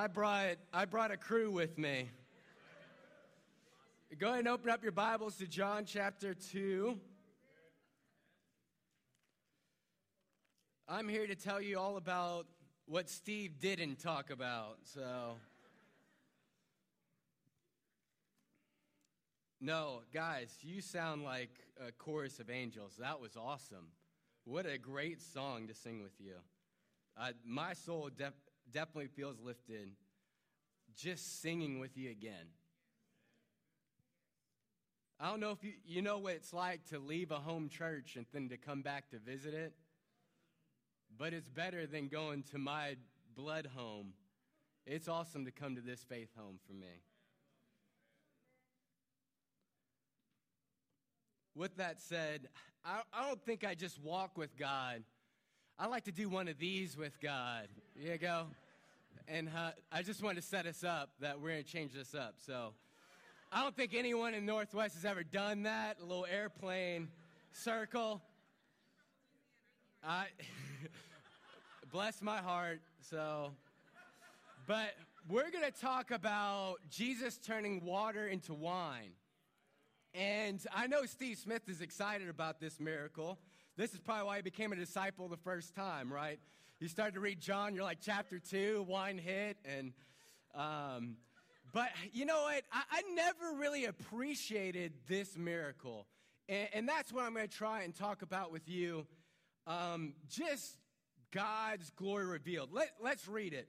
I brought, I brought a crew with me. Go ahead and open up your Bibles to John chapter 2. I'm here to tell you all about what Steve didn't talk about. So, no, guys, you sound like a chorus of angels. That was awesome. What a great song to sing with you. Uh, my soul def- definitely feels lifted just singing with you again. I don't know if you, you know what it's like to leave a home church and then to come back to visit it, but it's better than going to my blood home. It's awesome to come to this faith home for me. With that said, I, I don't think I just walk with God. I like to do one of these with God. Here you go. And uh, I just want to set us up that we're going to change this up. So I don't think anyone in Northwest has ever done that. A little airplane circle. I bless my heart. So, but we're going to talk about Jesus turning water into wine. And I know Steve Smith is excited about this miracle. This is probably why he became a disciple the first time, right? You start to read John, you're like chapter two, wine hit, and um, but you know what? I, I never really appreciated this miracle, and, and that's what I'm going to try and talk about with you. Um, just God's glory revealed. Let, let's read it.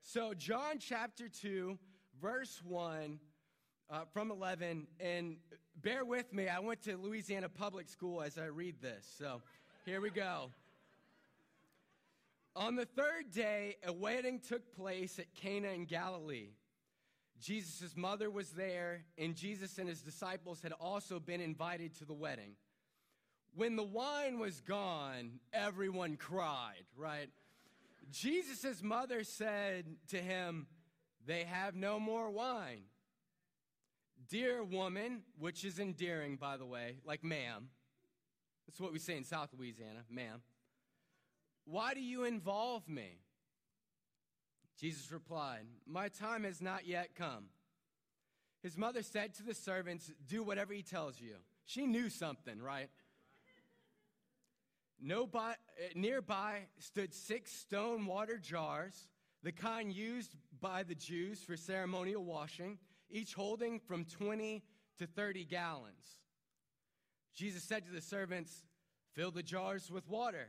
So, John chapter 2, verse 1 uh, from 11. And bear with me, I went to Louisiana Public School as I read this. So, here we go. On the third day, a wedding took place at Cana in Galilee. Jesus' mother was there, and Jesus and his disciples had also been invited to the wedding. When the wine was gone, everyone cried, right? Jesus' mother said to him, They have no more wine. Dear woman, which is endearing, by the way, like ma'am. That's what we say in South Louisiana, ma'am. Why do you involve me? Jesus replied, My time has not yet come. His mother said to the servants, Do whatever he tells you. She knew something, right? By, nearby stood six stone water jars, the kind used by the Jews for ceremonial washing, each holding from 20 to 30 gallons. Jesus said to the servants, Fill the jars with water.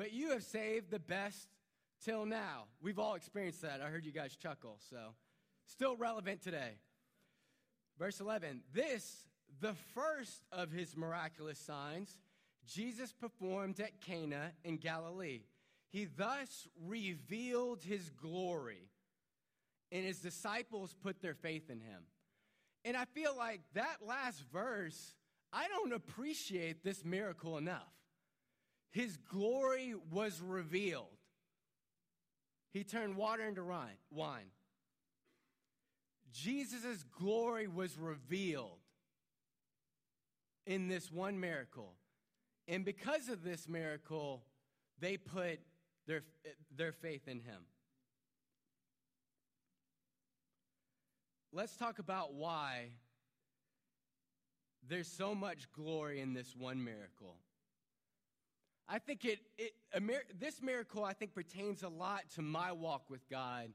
But you have saved the best till now. We've all experienced that. I heard you guys chuckle, so still relevant today. Verse 11 This, the first of his miraculous signs, Jesus performed at Cana in Galilee. He thus revealed his glory, and his disciples put their faith in him. And I feel like that last verse, I don't appreciate this miracle enough. His glory was revealed. He turned water into wine. Jesus' glory was revealed in this one miracle. And because of this miracle, they put their, their faith in him. Let's talk about why there's so much glory in this one miracle. I think it, it this miracle, I think, pertains a lot to my walk with God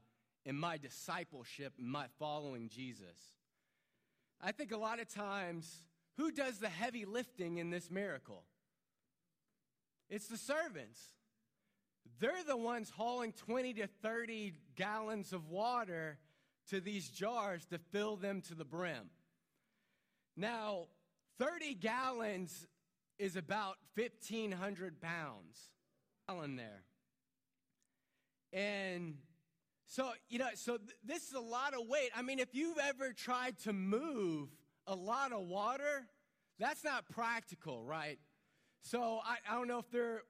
and my discipleship and my following Jesus. I think a lot of times, who does the heavy lifting in this miracle? It's the servants. They're the ones hauling 20 to 30 gallons of water to these jars to fill them to the brim. Now, 30 gallons is about 1,500 pounds in there. And So, you know, so th- this is a lot of weight. I mean, if you've ever tried to move a lot of water, that's not practical, right? So I, I don't know if they're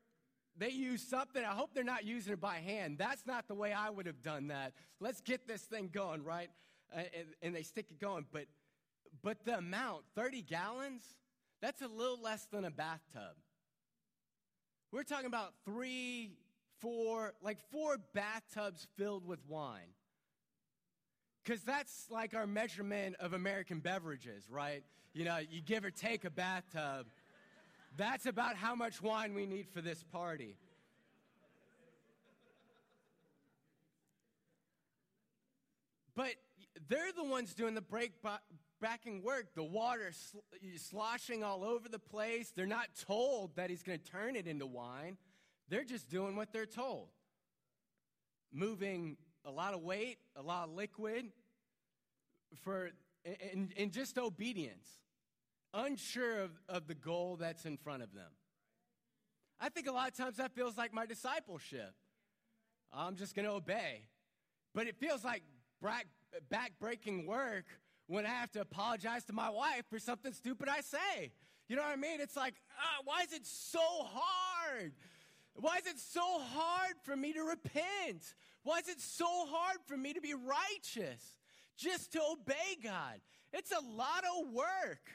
they use something. I hope they're not using it by hand. That's not the way I would have done that. Let's get this thing going, right? Uh, and, and they stick it going. But but the amount, 30 gallons, that's a little less than a bathtub. We're talking about three, four, like four bathtubs filled with wine. Because that's like our measurement of American beverages, right? You know, you give or take a bathtub. That's about how much wine we need for this party. But they're the ones doing the break backing work. The water sl- sloshing all over the place. They're not told that he's going to turn it into wine. They're just doing what they're told. Moving a lot of weight, a lot of liquid for in, in just obedience unsure of, of the goal that's in front of them. I think a lot of times that feels like my discipleship. I'm just going to obey. But it feels like back breaking work when I have to apologize to my wife for something stupid I say. You know what I mean? It's like, uh, why is it so hard? Why is it so hard for me to repent? Why is it so hard for me to be righteous? Just to obey God. It's a lot of work.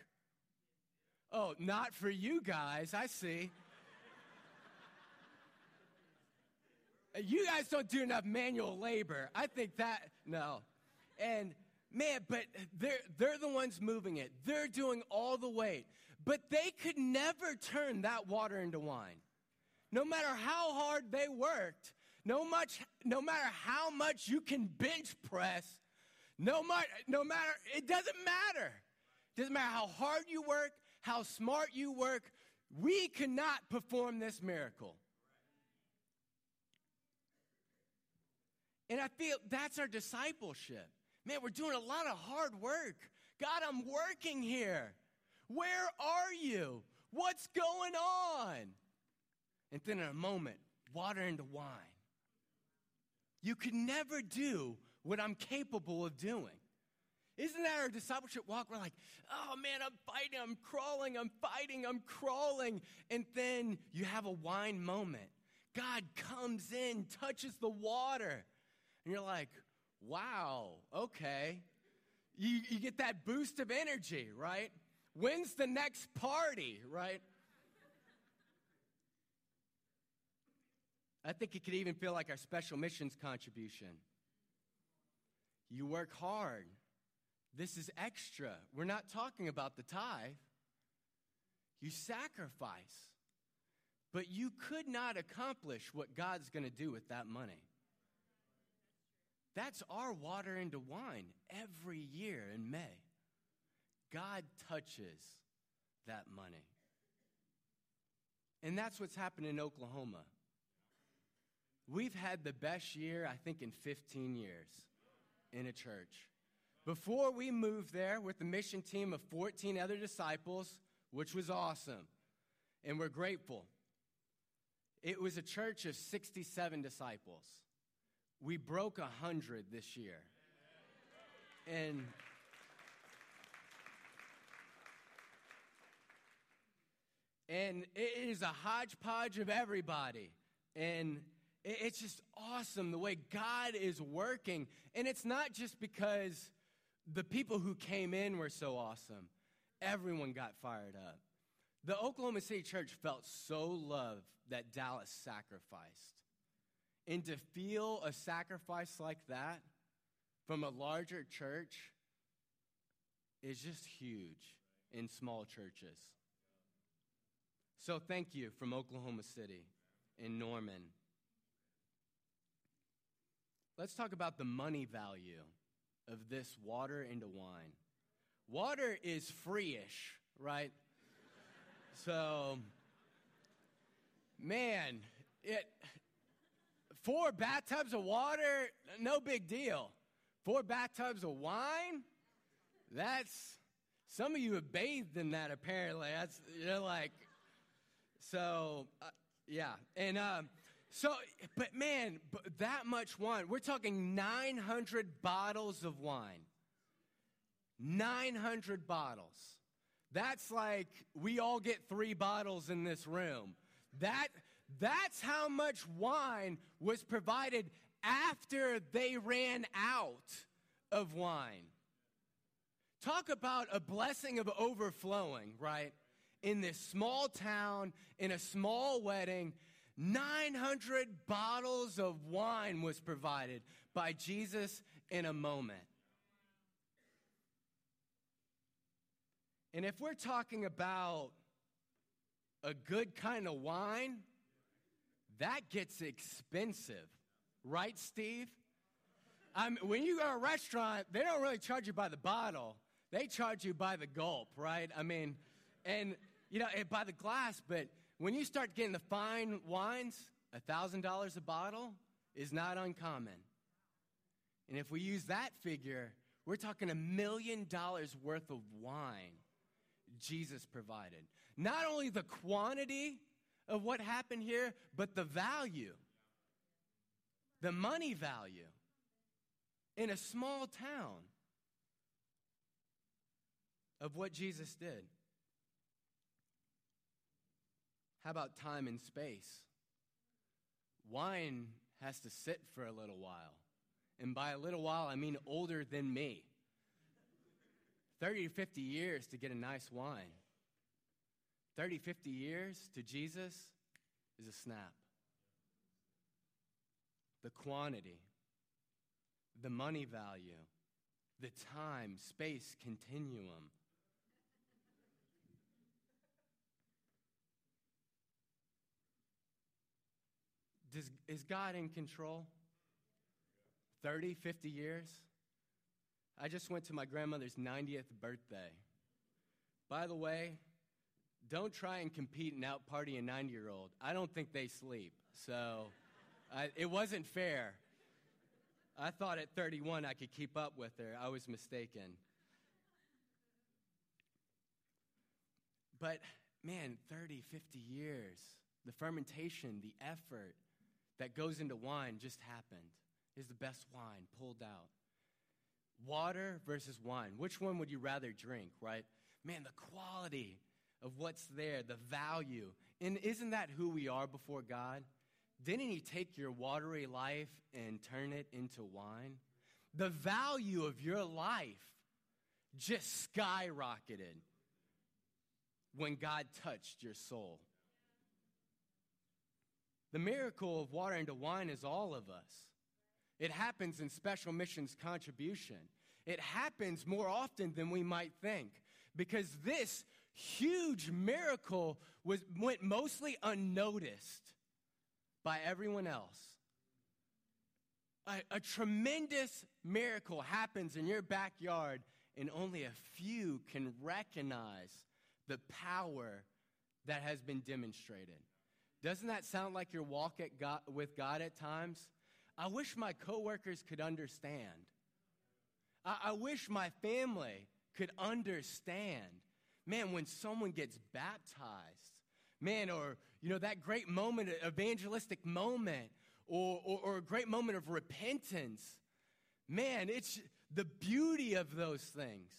Oh, not for you guys, I see. you guys don't do enough manual labor. I think that, no. And man, but they're, they're the ones moving it. They're doing all the weight. But they could never turn that water into wine. No matter how hard they worked, no, much, no matter how much you can bench press, no, much, no matter, it doesn't matter. It doesn't matter how hard you work, how smart you work, we cannot perform this miracle. And I feel that's our discipleship. Man, we're doing a lot of hard work. God, I'm working here. Where are you? What's going on? And then in a moment, water into wine. You could never do what I'm capable of doing. Isn't that our discipleship walk? We're like, oh man, I'm fighting, I'm crawling, I'm fighting, I'm crawling. And then you have a wine moment. God comes in, touches the water. And you're like, wow, okay. You, you get that boost of energy, right? When's the next party, right? I think it could even feel like our special missions contribution. You work hard, this is extra. We're not talking about the tithe. You sacrifice. But you could not accomplish what God's going to do with that money. That's our water into wine every year in May. God touches that money. And that's what's happened in Oklahoma. We've had the best year, I think, in 15 years in a church. Before we moved there with the mission team of 14 other disciples, which was awesome, and we're grateful, it was a church of 67 disciples. We broke 100 this year. And. And it is a hodgepodge of everybody. And it's just awesome the way God is working. And it's not just because the people who came in were so awesome. Everyone got fired up. The Oklahoma City church felt so loved that Dallas sacrificed. And to feel a sacrifice like that from a larger church is just huge in small churches. So thank you from Oklahoma City in Norman. Let's talk about the money value of this water into wine. Water is free-ish, right? so, man, it four bathtubs of water, no big deal. Four bathtubs of wine, that's some of you have bathed in that apparently. That's you're like, so uh, yeah, and um, So, but man, that much wine. We're talking 900 bottles of wine. 900 bottles. That's like we all get three bottles in this room. That, that's how much wine was provided after they ran out of wine. Talk about a blessing of overflowing, right? In this small town, in a small wedding, 900 bottles of wine was provided by Jesus in a moment. And if we're talking about a good kind of wine, that gets expensive. Right, Steve? I mean, when you go to a restaurant, they don't really charge you by the bottle. They charge you by the gulp, right? I mean, and, you know, eh, by the glass, but when you start getting the fine wines, a $1,000 a bottle is not uncommon. And if we use that figure, we're talking a million dollars worth of wine Jesus provided. Not only the quantity of what happened here, but the value, the money value in a small town of what Jesus did. How about time and space? Wine has to sit for a little while. And by a little while, I mean older than me. 30 to 50 years to get a nice wine. 30, 50 years to Jesus is a snap. The quantity, the money value, the time, space continuum. Does, is God in control? 30, 50 years? I just went to my grandmother's 90th birthday. By the way, don't try and compete and out party a 90 year old. I don't think they sleep. So I, it wasn't fair. I thought at 31 I could keep up with her. I was mistaken. But man, 30, 50 years, the fermentation, the effort that goes into wine just happened. Is the best wine pulled out. Water versus wine. Which one would you rather drink, right? Man, the quality of what's there, the value. And isn't that who we are before God? Didn't He take your watery life and turn it into wine? The value of your life just skyrocketed when God touched your soul. The miracle of water into wine is all of us. It happens in special missions contribution. It happens more often than we might think because this huge miracle was, went mostly unnoticed by everyone else. A, a tremendous miracle happens in your backyard, and only a few can recognize the power that has been demonstrated. Doesn't that sound like your walk God, with God at times? I wish my coworkers could understand. I, I wish my family could understand. Man, when someone gets baptized, man, or, you know, that great moment, evangelistic moment, or, or, or a great moment of repentance, man, it's the beauty of those things.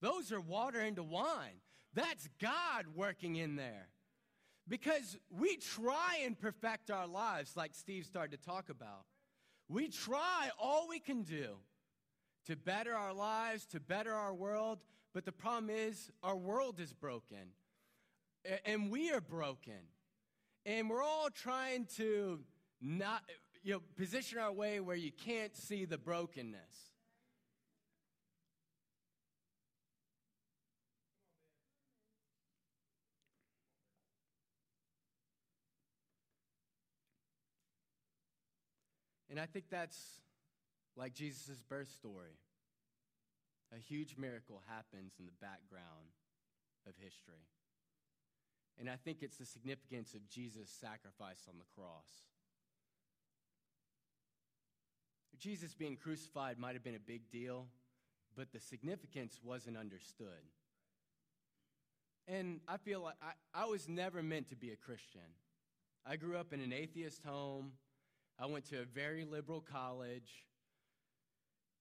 Those are water into wine. That's God working in there. Because we try and perfect our lives, like Steve started to talk about. We try all we can do to better our lives, to better our world, but the problem is our world is broken. And we are broken. And we're all trying to not you know position our way where you can't see the brokenness. And I think that's like Jesus' birth story. A huge miracle happens in the background of history. And I think it's the significance of Jesus' sacrifice on the cross. Jesus being crucified might have been a big deal, but the significance wasn't understood. And I feel like I, I was never meant to be a Christian. I grew up in an atheist home. I went to a very liberal college.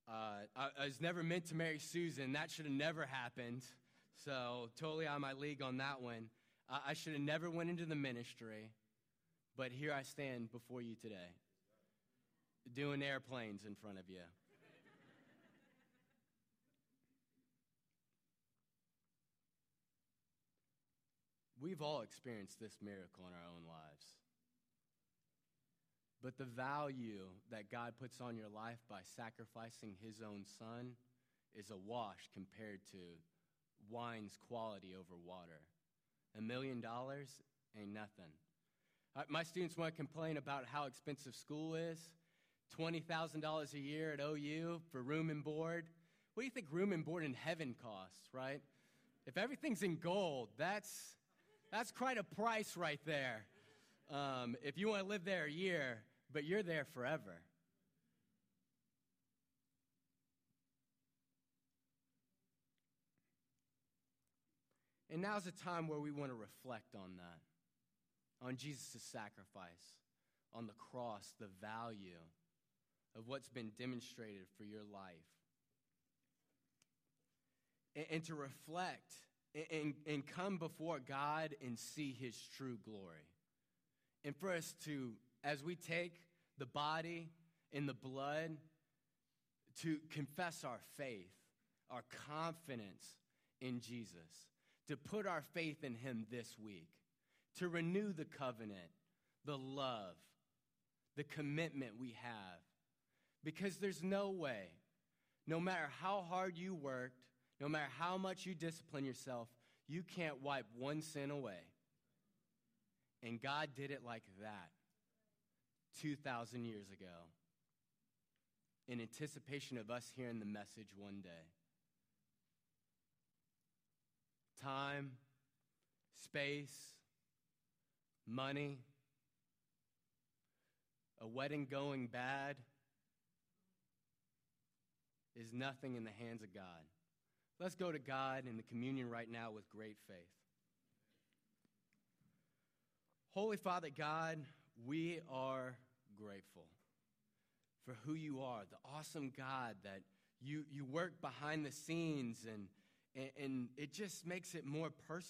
Uh, I, I was never meant to marry Susan. That should have never happened. So totally on my league on that one. I, I should have never went into the ministry. But here I stand before you today, doing airplanes in front of you. We've all experienced this miracle in our own lives. But the value that God puts on your life by sacrificing his own son is a wash compared to wine's quality over water. A million dollars ain't nothing. Uh, my students want to complain about how expensive school is $20,000 a year at OU for room and board. What do you think room and board in heaven costs, right? If everything's in gold, that's, that's quite a price right there. Um, if you want to live there a year, but you're there forever. And now's a time where we want to reflect on that, on Jesus' sacrifice, on the cross, the value of what's been demonstrated for your life. And, and to reflect and, and come before God and see his true glory. And for us to, as we take the body and the blood, to confess our faith, our confidence in Jesus to put our faith in Him this week, to renew the covenant, the love, the commitment we have. Because there's no way, no matter how hard you worked, no matter how much you discipline yourself, you can't wipe one sin away. And God did it like that 2,000 years ago in anticipation of us hearing the message one day time, space, money, a wedding going bad is nothing in the hands of God. Let's go to God in the communion right now with great faith. Holy Father God, we are grateful for who you are, the awesome God that you, you work behind the scenes and and, and it just makes it more personal.